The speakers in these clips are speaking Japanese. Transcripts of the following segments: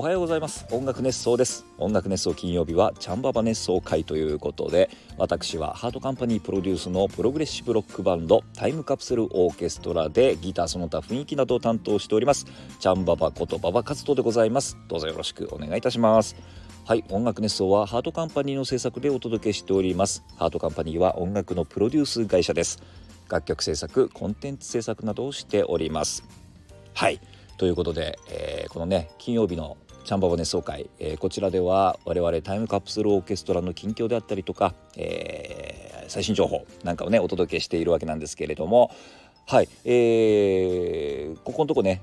おはようございます。音楽熱想です。音楽熱想金曜日はチャンババ熱想回ということで私はハートカンパニープロデュースのプログレッシブロックバンドタイムカプセルオーケストラでギターその他雰囲気などを担当しておりますチャンババことババ活動でございます。どうぞよろしくお願いいたします。はい音楽熱想はハートカンパニーの制作でお届けしております。ハートカンパニーは音楽のプロデュース会社です。楽曲制作コンテンツ制作などをしております。はいということで、えー、このね金曜日のチャンババ熱奏会、えー、こちらでは我々タイムカプセルオーケストラの近況であったりとか、えー、最新情報なんかをねお届けしているわけなんですけれども。はい、えー、ここのとこね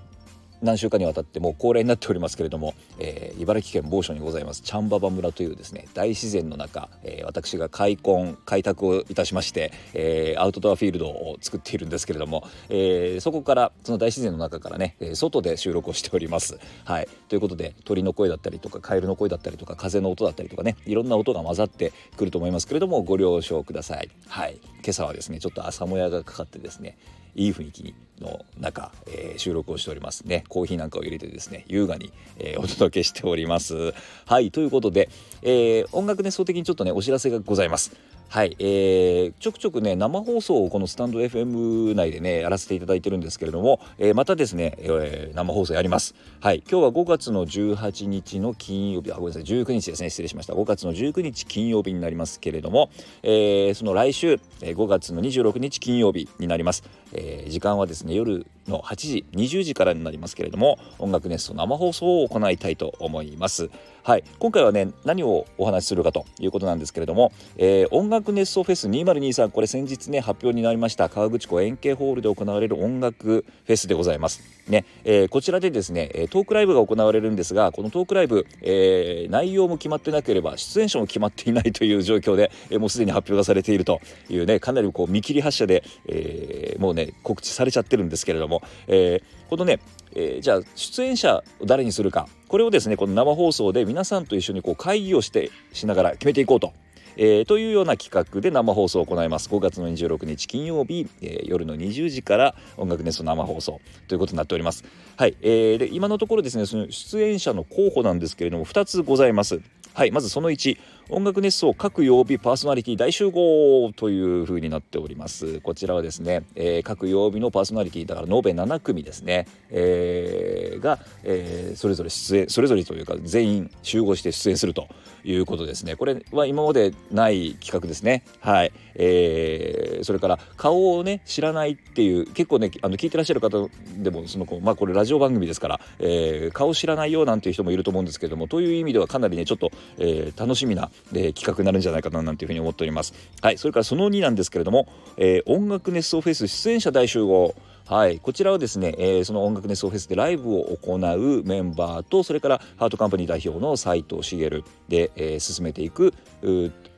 何週間にわたってもう恒例になっておりますけれども、えー、茨城県某所にございますチャンババ村というですね大自然の中、えー、私が開墾開拓をいたしまして、えー、アウトドアフィールドを作っているんですけれども、えそこからその大自然の中からね、え外で収録をしております。はい、ということで鳥の声だったりとかカエルの声だったりとか風の音だったりとかねいろんな音が混ざってくると思いますけれどもご了承ください。はい、今朝はですねちょっと朝もやがかかってですねいい雰囲気の中、えー、収録をしておりますね。コーヒーなんかを入れてですね優雅に、えー、お届けしております。はいということで、えー、音楽熱奏的にちょっとねお知らせがございます。はい、えー、ちょくちょくね生放送をこのスタンド FM 内でねやらせていただいてるんですけれども、えー、またですね、えー、生放送やります。はい今日は5月の18日の金曜日あごめんなさい19日ですね失礼しました。5月の19日金曜日になりますけれども、えー、その来週、えー、5月の26日金曜日になります、えー、時間はですね夜の8時20時からになりますけれども音楽ネスト生放送を行いたいと思います。はい。今回はね何をお話しするかということなんですけれども、えー、音楽熱奏フェス2023これ先日ね発表になりました川口湖円形ホールで行われる音楽フェスでございます。ね、えー、こちらでですねトークライブが行われるんですがこのトークライブ、えー、内容も決まってなければ出演者も決まっていないという状況で、えー、もうすでに発表がされているというねかなりこう見切り発車で、え、もうね告知されちゃってるんですけれども、え、このねえ、じゃあ出演者を誰にするかこれをですねこの生放送で皆さんと一緒にこう会議をしてしながら決めていこうと。えー、というような企画で生放送を行います。5月の26日金曜日、えー、夜の20時から音楽ネスト生放送ということになっております。はい、えー、で今のところですねその出演者の候補なんですけれども2つございます。はいまずその1音楽熱奏各曜日パーソナリティ大集合という風になっております。こちらはですね、えー、各曜日のパーソナリティだから延べ7組ですね、えー、が、えー、それぞれ出演それぞれというか全員集合して出演するということですね。これは今までない企画ですね。はい、えー、それから顔をね知らないっていう結構ねあの聞いてらっしゃる方でもそのまあこれラジオ番組ですから、えー、顔知らないよなんていう人もいると思うんですけどもという意味ではかなりねちょっと、えー、楽しみなえー、企画になるんじゃないかななんていうふうに思っております。はい、それからその2なんですけれども、えー、音楽熱奏フェス出演者大集合はい、こちらはですね、えー、その音楽熱奏フェスでライブを行うメンバーとそれからハートカンパニー代表の斉藤茂で、えー、進めていくト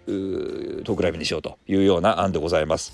ークライブにしようというような案でございます。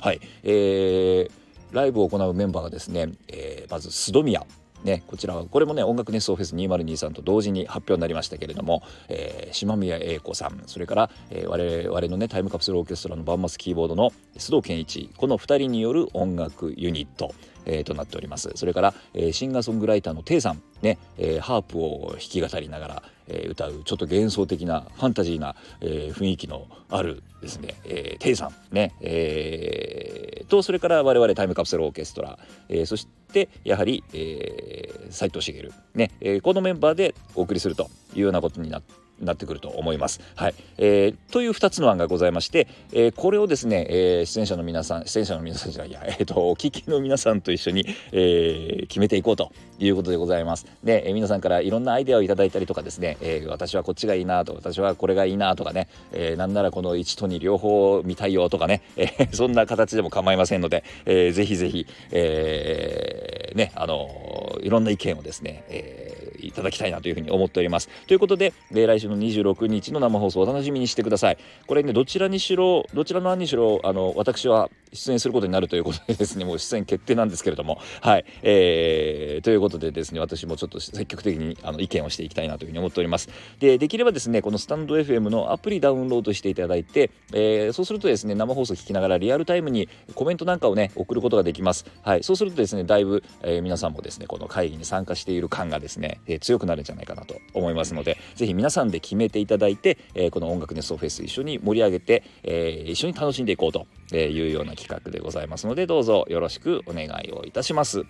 はい、えー、ライブを行うメンバーがですね、えー、まず須戸宮ね、こちらはこれもね音楽熱奏フェス2023と同時に発表になりましたけれども、えー、島宮英子さんそれから、えー、我々のねタイムカプセルオーケストラのバンマスキーボードの須藤健一この2人による音楽ユニット、えー、となっております。それから、えー、シンガーソングライターのテイさんね、えー、ハープを弾き語りながら、えー、歌うちょっと幻想的なファンタジーな、えー、雰囲気のあるですね、えー、テイさんね、えー、とそれから我々タイムカプセルオーケストラ、えー、そしてやはり、えー、藤茂ね、えー、このメンバーでお送りするというようなことになってなってくると思います。はいえー、という2つの案がございまして、えー、これをですね、えー、出演者の皆さん出演者の皆さんじゃないや、えーと、お聞きの皆さんと一緒に、えー、決めていこうということでございます。で、えー、皆さんからいろんなアイデアをいただいたりとかですね、えー、私はこっちがいいなと私はこれがいいなとかね、えー、なんならこの1と2両方見たいよとかね、えー、そんな形でも構いませんので、えー、ぜひぜひ、えー、ねあのいろんな意見をですね、えーいただきたいなというふうに思っております。ということで、で来週の26日の生放送お楽しみにしてください。これね、どちらにしろ、どちらの案にしろ、あの、私は出演することになるということでですねもう出演決定なんですけれどもはい、えー、ということでですね私もちょっと積極的にあの意見をしていきたいなというふうに思っております。でできればですねこのスタンド FM のアプリダウンロードしていただいて、えー、そうするとですね生放送聞きながらリアルタイムにコメントなんかをね送ることができます。はい。そうするとですねだいぶ、えー、皆さんもですねこの会議に参加している感がですね、えー、強くなるんじゃないかなと思いますのでぜひ皆さんで決めていただいて、えー、この音楽ネストフェス一緒に盛り上げて、えー、一緒に楽しんでいこうというような企画でございますのでどうぞよろしくお願いをいたします。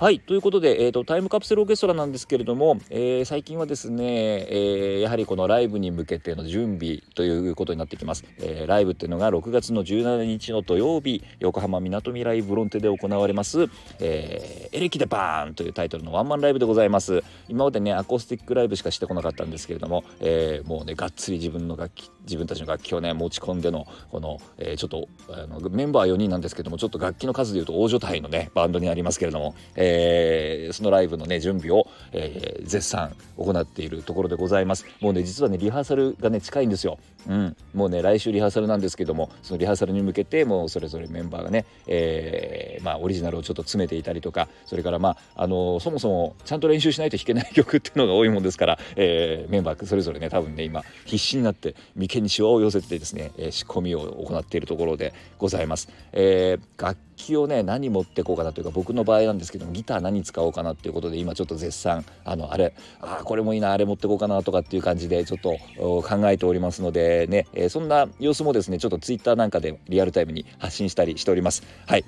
はいということで、えーと、タイムカプセルオーケストラなんですけれども、えー、最近はですね、えー、やはりこのライブに向けての準備ということになってきます、えー、ライブっていうのが6月の17日の土曜日横浜みなとみらいブロンテで行われます、えエレキでバーンというタイトルのワンマンライブでございます。今までねアコースティックライブしかしてこなかったんですけれども、えもうねがっつり自分の楽器自分たちの楽器をね持ち込んでのこの、えちょっとあのメンバー4人なんですけどもちょっと楽器の数でいうと大所帯のねバンドになりますけれども、ええー、そのライブのね準備を、えー、絶賛行っているところでございます。もうね実はねリハーサルがね近いんですよ。うん、もうね来週リハーサルなんですけどもそのリハーサルに向けてもうそれぞれメンバーがね、えー、まあ、オリジナルをちょっと詰めていたりとかそれからまあ、あのそもそもちゃんと練習しないと弾けない曲っていうのが多いもんですから、えー、メンバーそれぞれね多分ね今必死になって眉間にしわを寄せてですね、え、仕込みを行っているところでございます。えー、楽器をね何持ってこうかなというか僕の場合なんですけどもギター何使おうかなっていうことで今ちょっと絶賛。あのあれあこれもいいなあれ持ってこうかなとかっていう感じでちょっと考えておりますのでね、えー、そんな様子もですねちょっとツイッターなんかでリアルタイムに発信したりしております。はい。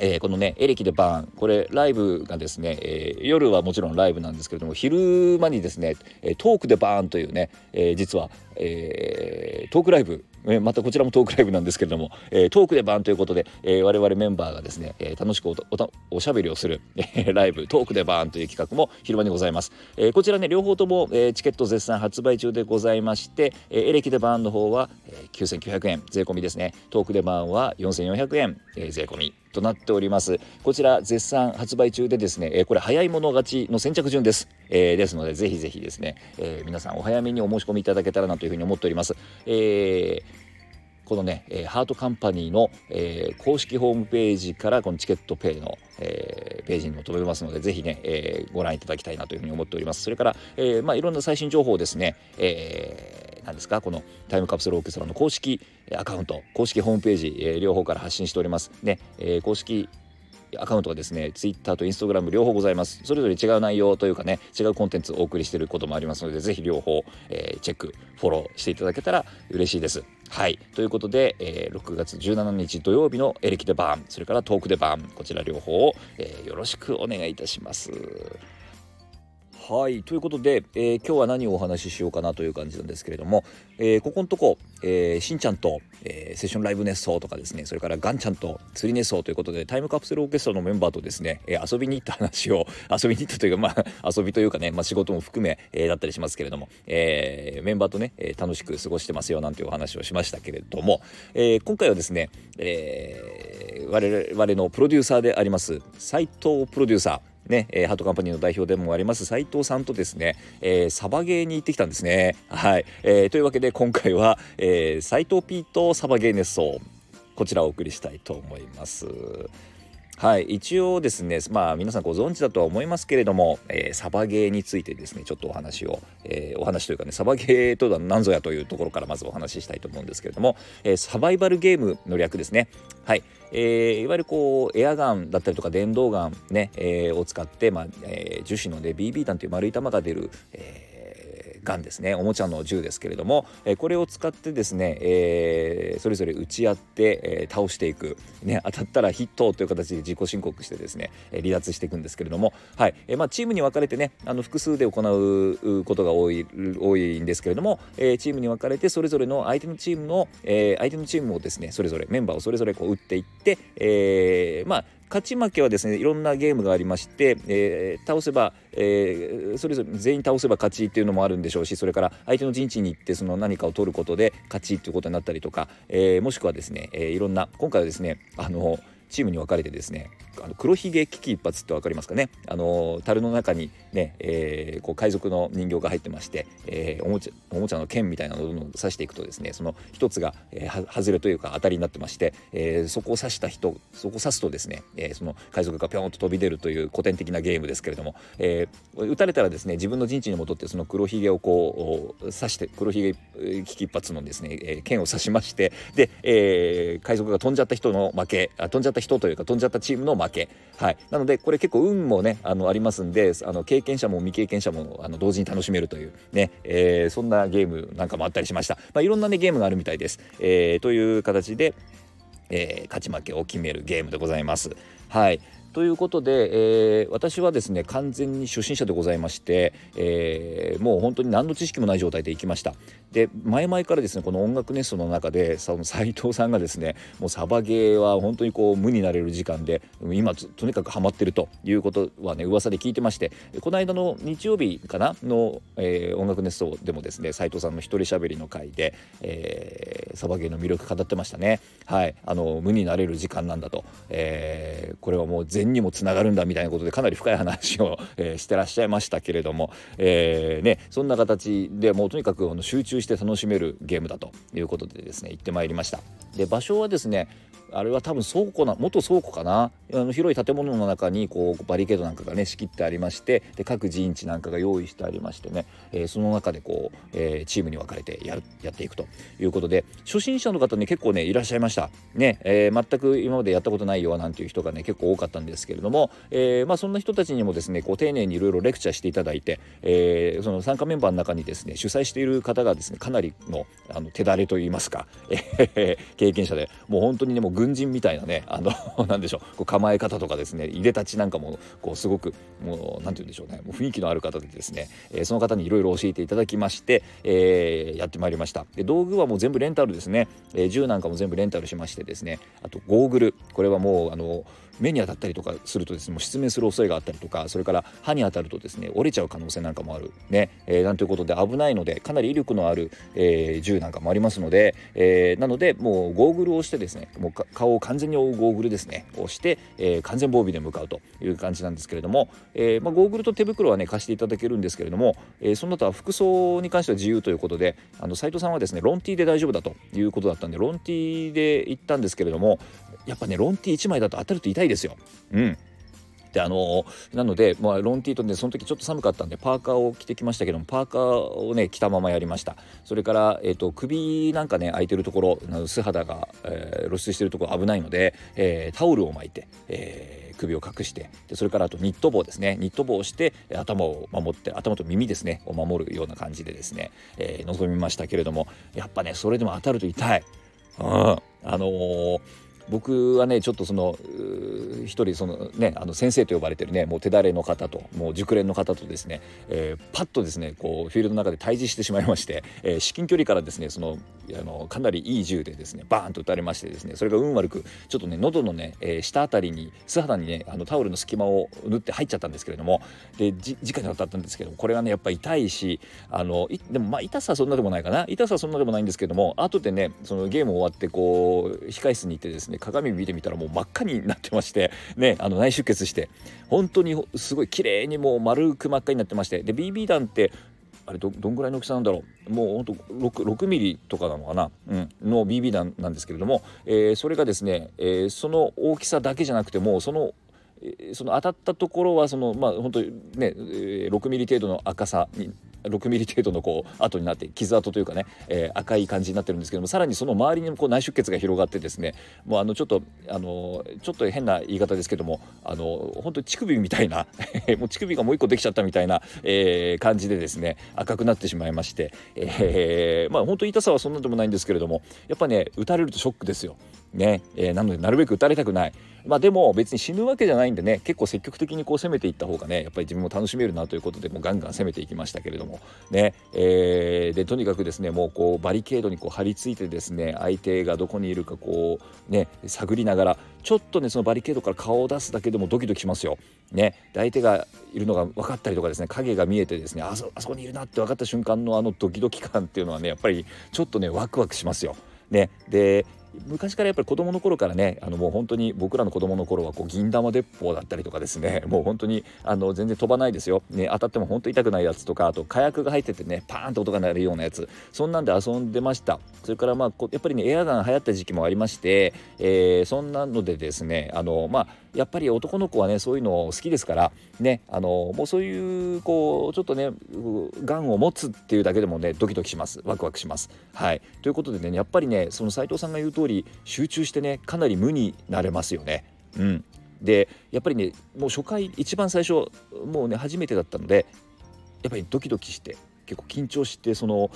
えー、このねエレキでバーン。これライブがですね、えー、夜はもちろんライブなんですけれども昼間にですねトークでバーンというね、えー、実は、えートークライブえまたこちらもトークライブなんですけれども、え、トークでバンということで、え、我々メンバーがですね、え、楽しくおおしゃべりをする、えライブトークでバーンという企画も昼間にございます、えこちらね両方とも、えチケット絶賛発売中でございまして、えエレキでバーンの方は、え9900円。税込みですね。トークでバーンは4400円、え税込み。となっております。こちら絶賛発売中でですね、えこれ早い者勝ちの先着順です、えですのでぜひぜひですね、え皆さんお早めにお申し込みいただけたらなというふうに思っております、えーこのね、えー、ハートカンパニーの、えー、公式ホームページからこのチケットペイの、えー、ページにも飛べますのでぜひね、えー、ご覧いただきたいなというふうに思っております。それから、えー、まあいろんな最新情報をですね、えー、何ですか？このタイムカプセルオーケストラの公式アカウント公式ホームページ、えー、両方から発信しております。ね、えー、公式アカウントがですね Twitter と Instagram 両方ございます。それぞれ違う内容というかね違うコンテンツをお送りしていることもありますのでぜひ両方、えー、チェックフォローしていただけたら嬉しいです。はい。ということで、えー、6月17日土曜日のエレキでバーンそれからトークでバーンこちら両方を、えー、よろしくお願いいたします。はい。ということで、えー、今日は何をお話ししようかなという感じなんですけれども、えー、ここのとこ、えー、しんちゃんと、え、セッションライブ熱奏とかですねそれからガンちゃんと釣り熱奏ということでタイムカプセルオーケストラのメンバーとですね、え、遊びに行った話を 遊びに行ったというかまあ遊びというかね、まあ、仕事も含め、え、だったりしますけれども、え、メンバーとね、え、楽しく過ごしてますよなんていうお話をしましたけれども、え、今回はですね、えー、我々のプロデューサーであります斉藤プロデューサー。ね、えー、ハートカンパニーの代表でもあります斉藤さんとですね、えー、サバゲーに行ってきたんですね。はい、えー、というわけで今回は、えー、斉藤 P とサバゲー熱奏こちらをお送りしたいと思います。はい、一応ですね、まあ皆さんご存知だとは思いますけれども、えー、サバゲーについてですね、ちょっとお話を、えー、お話というかね、サバゲーとは何ぞやというところからまずお話ししたいと思うんですけれども、えー、サバイバルゲームの略ですね。はい、えー、いわゆるこうエアガンだったりとか電動ガンね、え、を使って、まあえ、樹脂のね BB 弾という丸い弾が出る、えーガンですね。おもちゃの銃ですけれども、えこれを使ってですね、えー、それぞれ打ち合って、え、倒していく、ね、当たったらヒットという形で自己申告してですね、え離脱していくんですけれども、はい。え、まあ、チームに分かれてねあの複数で行うことが多い多いんですけれども、えチームに分かれてそれぞれの相手のチームの、え相手のチームをですねそれぞれメンバーをそれぞれこう打っていって、えまあ勝ち負けはですねいろんなゲームがありまして、えー、倒せば、えー、それぞれ全員倒せば勝ちっていうのもあるんでしょうしそれから相手の陣地に行ってその何かを取ることで勝ちっていうことになったりとか、えー、もしくはですね、え、いろんな今回はですねあのチームに分かれてですねあの黒ひげ危機一髪って分かりますかね？あの樽の中にね、えー、こう海賊の人形が入ってまして、えー、おもちゃおもちゃの剣みたいなのをどんどん刺していくとですねその一つが、えー、外れというか当たりになってまして、えー、そこを刺した人そこを刺すとですね、えー、その海賊がぴょんと飛び出るという古典的なゲームですけれども、えー、撃たれたらですね自分の陣地に戻ってその黒ひげをこう刺して黒ひげ危機一髪のですね、えー、剣を刺しましてで、えー、海賊が飛んじゃった人の負けあ飛んじゃったた人というか飛んじゃったチームの負け。はい。なのでこれ結構運もねあのありますんであの経験者も未経験者もあの同時に楽しめるというね、えー、そんなゲームなんかもあったりしました、まあ、いろんなねゲームがあるみたいです、えー、という形で、えー、勝ち負けを決めるゲームでございます。はい。ということで、えー、私はですね完全に初心者でございまして、えー、もう本当に何の知識もない状態で行きました。で前々からですねこの音楽ネストの中でその斉藤さんがですねもうサバゲーは本当にこう無になれる時間で今とにかくハマってるということはね噂で聞いてましてこの間の日曜日かなの、えー、音楽ネストでもですね斉藤さんの一人喋りの回で、えー、サバゲーの魅力語ってましたね。はい。あの無になれる時間なんだと、えー、これはもう全にもつながるんだみたいなことでかなり深い話を、えー、してらっしゃいましたけれども、えー、ね、そんな形でもうとにかくあの集中して楽しめるゲームだということでですね行ってまいりました。で場所はですねあれは多分倉庫な元倉庫かな？あの広い建物の中にこうバリケードなんかがね仕切ってありましてで各陣地なんかが用意してありましてね、えー、その中でこう、えー、チームに分かれてやるやっていくということで初心者の方ね結構ねいらっしゃいました。ね、えー、全く今までやったことないよなんていう人がね結構多かったんですけれども、えー、まあそんな人たちにもですねこう丁寧にいろいろレクチャーしていただいて、えー、その参加メンバーの中にですね主催している方がですねかなりのあの手だれといいますか、え、経験者でもう本当にねもう軍人みたいなねあの なんでしょう。こう構え方とかですねいでたちなんかもこうすごくもう何て言うんでしょうね。もう雰囲気のある方でですね、えー、その方にいろいろ教えていただきまして、えー、やってまいりました。で道具はもう全部レンタルですね、えー、銃なんかも全部レンタルしましてですね。あとゴーグル。これはもうあの目に当たったりとかするとですねもう失明する恐れがあったりとかそれから歯に当たるとですね折れちゃう可能性なんかもある。ね、えー、なんということで危ないのでかなり威力のある、えー、銃なんかもありますので、えー、なのでもうゴーグルをしてですねもう顔を完全に覆うゴーグルですねをして、えー、完全防備で向かうという感じなんですけれども、えーまあ、ゴーグルと手袋はね貸していただけるんですけれども、えー、その他服装に関しては自由ということであの斉藤さんはですねロンティーで大丈夫だということだったんでロンティーで行ったんですけれどもやっぱねロンティー1枚だと当たると痛いですよ。うんであのなので、まあ、ロンティーとねその時ちょっと寒かったんでパーカーを着てきましたけどもパーカーをね着たままやりました。それから、えーと、首なんかね空いてるところ素肌が、えー、露出してるところ危ないので、えー、タオルを巻いて、えー、首を隠してでそれからあとニット帽ですね。ニット帽をして頭を守って頭と耳ですねを守るような感じでですね、えー、臨みましたけれどもやっぱねそれでも当たると痛い。うん、あのー僕はねちょっとその一人そのねあの先生と呼ばれてるねもう手だれの方ともう熟練の方とですね、えー、パッとですねこうフィールドの中で対峙してしまいまして、えー、至近距離からですねそのあのかなりいい銃でですねバーンと撃たれましてですねそれが運悪くちょっとね喉のね、えー、下あたりに素肌にねあのタオルの隙間を縫って入っちゃったんですけれどもでじ直に当たったんですけどもこれはねやっぱ痛いしあのでもまあ痛さはそんなでもないかな。痛さはそんなでもないんですけども後でねそのゲーム終わってこう控室に行ってですね鏡見てみたらもう真っ赤になってましてねあの内出血して本当にすごい綺麗にもう丸く真っ赤になってましてで BB 弾ってあれどどんぐらいの大きさなんだろう？もうほんと 6, 6ミリとかなのかな、うん、の BB 弾なんですけれども、えー、それがですね、えー、その大きさだけじゃなくてもそのその当たったところはそのまあ本当にね6ミリ程度の赤さに6ミリ程度のこう跡になって傷跡というかね、えー、赤い感じになってるんですけどもさらにその周りにもこう内出血が広がってですねもうあのちょっとあのちょっと変な言い方ですけどもあの本当に乳首みたいな もう乳首がもう一個できちゃったみたいな、えー、感じでですね赤くなってしまいまして、えー、まあ本当痛さはそんなでもないんですけれどもやっぱね打たれるとショックですよ。ね、えー、なのでなるべく打たれたくない。まあでも別に死ぬわけじゃないんでね結構積極的にこう攻めていった方がねやっぱり自分も楽しめるなということでもうガンガン攻めていきましたけれどもね、えー、でとにかくですねもうこうバリケードにこう張り付いてですね相手がどこにいるかこうね探りながらちょっとねそのバリケードから顔を出すだけでもドキドキしますよ。ね、相手がいるのが分かったりとかですね影が見えてですねあそあそこにいるなって分かった瞬間のあのドキドキ感っていうのはねやっぱりちょっとねワクワクしますよ。ね、で昔からやっぱり子供の頃からねあのもう本当に僕らの子供の頃はこう銀玉鉄砲だったりとかですね もう本当にあの全然飛ばないですよ、ね、当たっても本当痛くないやつとかあと火薬が入っててねパーンと音が鳴るようなやつそんなんで遊んでました。それからまあやっぱりねエアガン流行った時期もありまして、えー、そんなのでですねあのまあやっぱり男の子はねそういうの好きですからねあのもうそういうこうちょっとねがんを持つっていうだけでもねドキドキします。ワクワクします。はい。ということでねやっぱりねその斉藤さんが言うと通り集中してねかなり無になれますよね。うんでやっぱりねもう初回一番最初もうね初めてだったのでやっぱりドキドキして結構緊張してその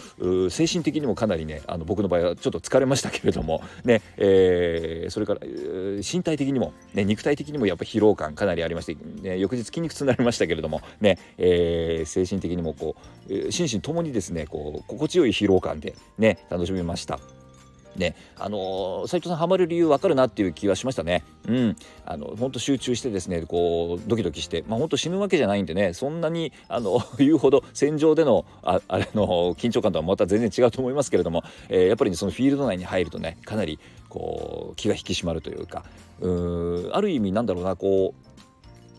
精神的にもかなりねあの僕の場合はちょっと疲れましたけれどもね、えー、それから身体的にも、ね、肉体的にもやっぱ疲労感かなりありまして、ね、翌日筋肉痛になりましたけれどもね、えー、精神的にもこう心身ともにですねこう心地よい疲労感でね楽しみました。ね、あの斉藤さんハマる理由わかるなっていう気はしましたね。うん、あの本当集中してですね、こうドキドキして、まあ本当死ぬわけじゃないんでね、そんなにあの 言うほど戦場でのああれの緊張感とはまた全然違うと思いますけれども、えー、やっぱり、ね、そのフィールド内に入るとね、かなりこう気が引き締まるというか、うある意味なんだろうな、こう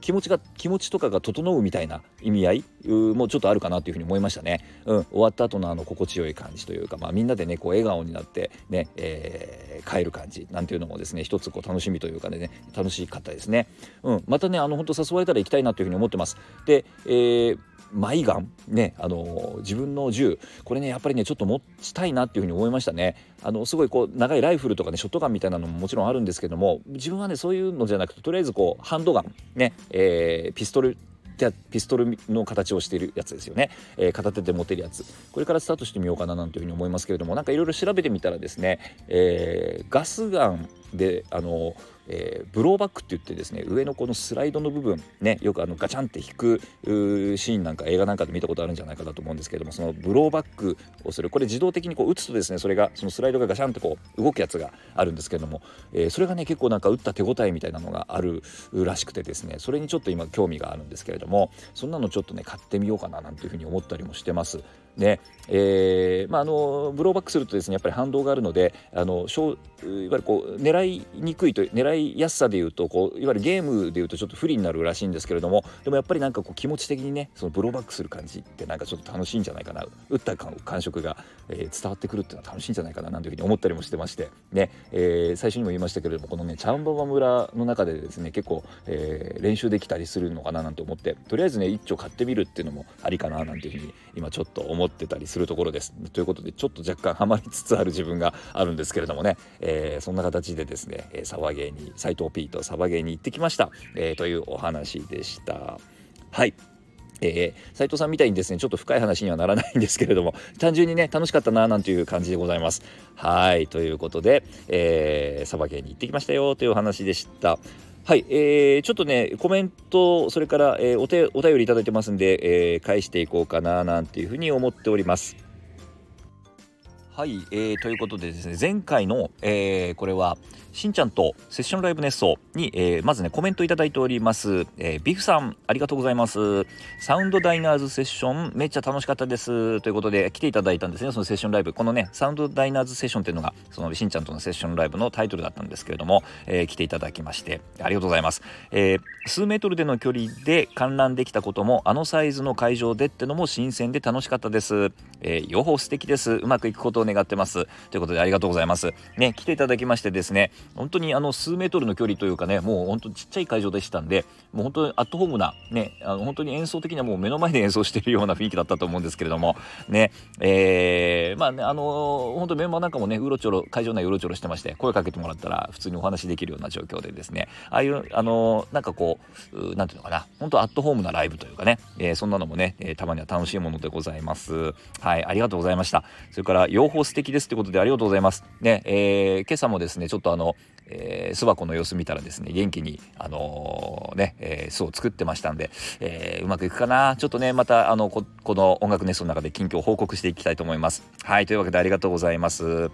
気持ちが気持ちとかが整うみたいな意味合いもちょっとあるかなというふうに思いましたね。うん、終わった後のあの心地よい感じというか、まあ、みんなでねこう笑顔になってね、えー、帰る感じなんていうのもですね一つこう楽しみというかね楽しかったですね。うん、またねあの本当誘われたら行きたいなというふうに思ってます。で、えーマイガンねあの自分の銃これねやっぱりねちょっと持ちたいなっていうふうに思いましたねあのすごいこう長いライフルとかねショットガンみたいなのももちろんあるんですけども自分はねそういうのじゃなくてとりあえずこうハンドガンね、えー、ピストルピストルの形をしているやつですよね、えー、片手で持てるやつこれからスタートしてみようかななんていうふうに思いますけれどもなんかいろいろ調べてみたらですね、えー、ガスガンであのえー、ブローバックって言ってですね上のこのスライドの部分ねよくあのガチャンって引くシーンなんか映画なんかで見たことあるんじゃないかなと思うんですけどもそのブローバックをするこれ自動的にこう打つとですねそれがそのスライドがガチャンってこう動くやつがあるんですけども、えー、それがね結構なんか打った手応えみたいなのがあるらしくてですねそれにちょっと今興味があるんですけれどもそんなのちょっとね買ってみようかななんていうふうに思ったりもしてます。ね。えーまあ、あのブローバックするとですねやっぱり反動があるのであのいわゆるこう狙いにくいと狙いやすさでいうとこういわゆるゲームでいうとちょっと不利になるらしいんですけれどもでもやっぱりなんかこう気持ち的にねそのブローバックする感じってなんかちょっと楽しいんじゃないかな。打った感触が、えー、伝わってくるっていうのは楽しいんじゃないかななんていうふうに思ったりもしてましてね、えー、最初にも言いましたけれどもこのねチャンババ村の中でですね結構、えー、練習できたりするのかななんて思ってとりあえずね一丁買ってみるっていうのもありかななんていうふうに今ちょっと思ってたりするところです。ということでちょっと若干ハマりつつある自分があるんですけれどもね、えー、そんな形でですね、えー、サバゲーに斎藤 P とサバゲーに行ってきました、えー、というお話でした。はいえー、斉藤さんみたいにですねちょっと深い話にはならないんですけれども単純にね楽しかったななんていう感じでございます。はいということで、えー、サバゲーに行ってきましたよというお話でした。はい、えー、ちょっとね、コメント、それから、えー、お手お便りいただいてますんで、えー、返していこうかななんていうふうに思っております。はい、えー、ということでですね、前回の、えー、これは、しんちゃんとセッションライブネストに、えー、まずね、コメントいただいております。えー、ビフさん、ありがとうございます。サウンドダイナーズセッション、めっちゃ楽しかったです。ということで、来ていただいたんですね、そのセッションライブ。このね、サウンドダイナーズセッションっていうのが、そのしんちゃんとのセッションライブのタイトルだったんですけれども、えー、来ていただきまして、ありがとうございます。えー、数メートルでの距離で観覧できたことも、あのサイズの会場でってのも新鮮で楽しかったです。えー、両方素敵です。うまくいくことを願ってます。ということで、ありがとうございます。ね、来ていただきましてですね、本当にあの、数メートルの距離というかねもう本当ちっちゃい会場でしたんでもう本当にアットホームなねあの本当に演奏的にはもう目の前で演奏しているような雰囲気だったと思うんですけれどもねえー、まあねあの本当メンバーなんかもねうろちょろ会場内うろちょろしてまして声かけてもらったら普通にお話できるような状況でですねああいうあのなんかこうなんていうのかな本当アットホームなライブというかね、えー、そんなのもね、えー、たまには楽しいものでございます。はいありがとうございました。それから養蜂素敵ですということでありがとうございます。ねえー、今朝もですねちょっとあのえー、巣箱の様子見たらですね元気にあのー、ね、えー、巣を作ってましたんで、えー、うまくいくかな。ちょっとねまたあのここの音楽ネストの中で近況を報告していきたいと思います。はいというわけでありがとうございます。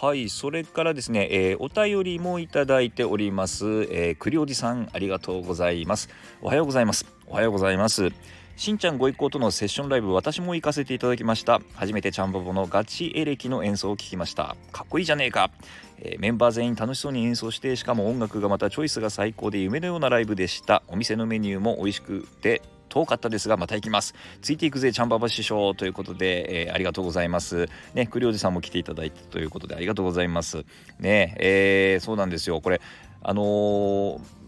はいそれからですね、えー、お便りもいただいております、えー、栗おじさんありがとうございます。おはようございます。おはようございます。しんちゃんご一行とのセッションライブ私も行かせていただきました。初めてチャンバボのガチエレキの演奏を聞きました。かっこいいじゃねえか、えー、メンバー全員楽しそうに演奏してしかも音楽がまたチョイスが最高で夢のようなライブでした。お店のメニューも美味しくて遠かったですがまた行きます。ついていくぜチャンババ師匠ということで、えー、ありがとうございます。ね栗おじさんも来ていただいたということでありがとうございます。ねえー、そうなんですよ。これあのー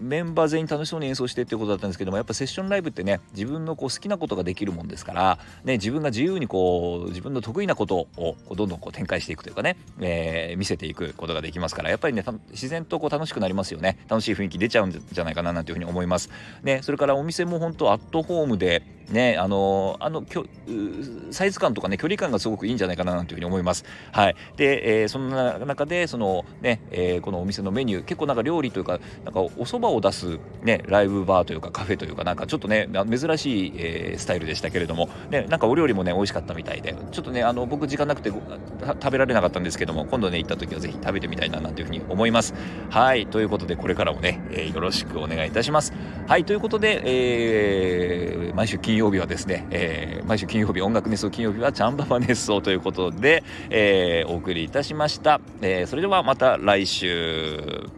メンバー全員楽しそうに演奏してっていうことだったんですけどもやっぱセッションライブってね自分のこう好きなことができるもんですから、ね、自分が自由にこう自分の得意なことをこうどんどんこう展開していくというかね、えー、見せていくことができますからやっぱりね自然とこう楽しくなりますよね楽しい雰囲気出ちゃうんじゃないかななんていうふうに思います。ね、それからお店も本当アットホームでねあのあのきょサイズ感とかね距離感がすごくいいんじゃないかななんていうふうに思います。はい、で、えー、そんな中でそのね、えー、このお店のメニュー結構なんか料理というかなんかお蕎麦を出すねライブバーというかカフェというかなんかちょっとね珍しい、えー、スタイルでしたけれどもねなんかお料理もね美味しかったみたいでちょっとねあの僕時間なくて食べられなかったんですけども今度ね行った時はぜひ食べてみたいななんていうふうに思います。はいということでこれからもね、えー、よろしくお願いいたします。はいということで、えー、毎週金曜曜日はですね、えー、毎週金曜日音楽熱奏金曜日はチャンババ熱奏ということで、えー、お送りいたしました、えー、それではまた来週。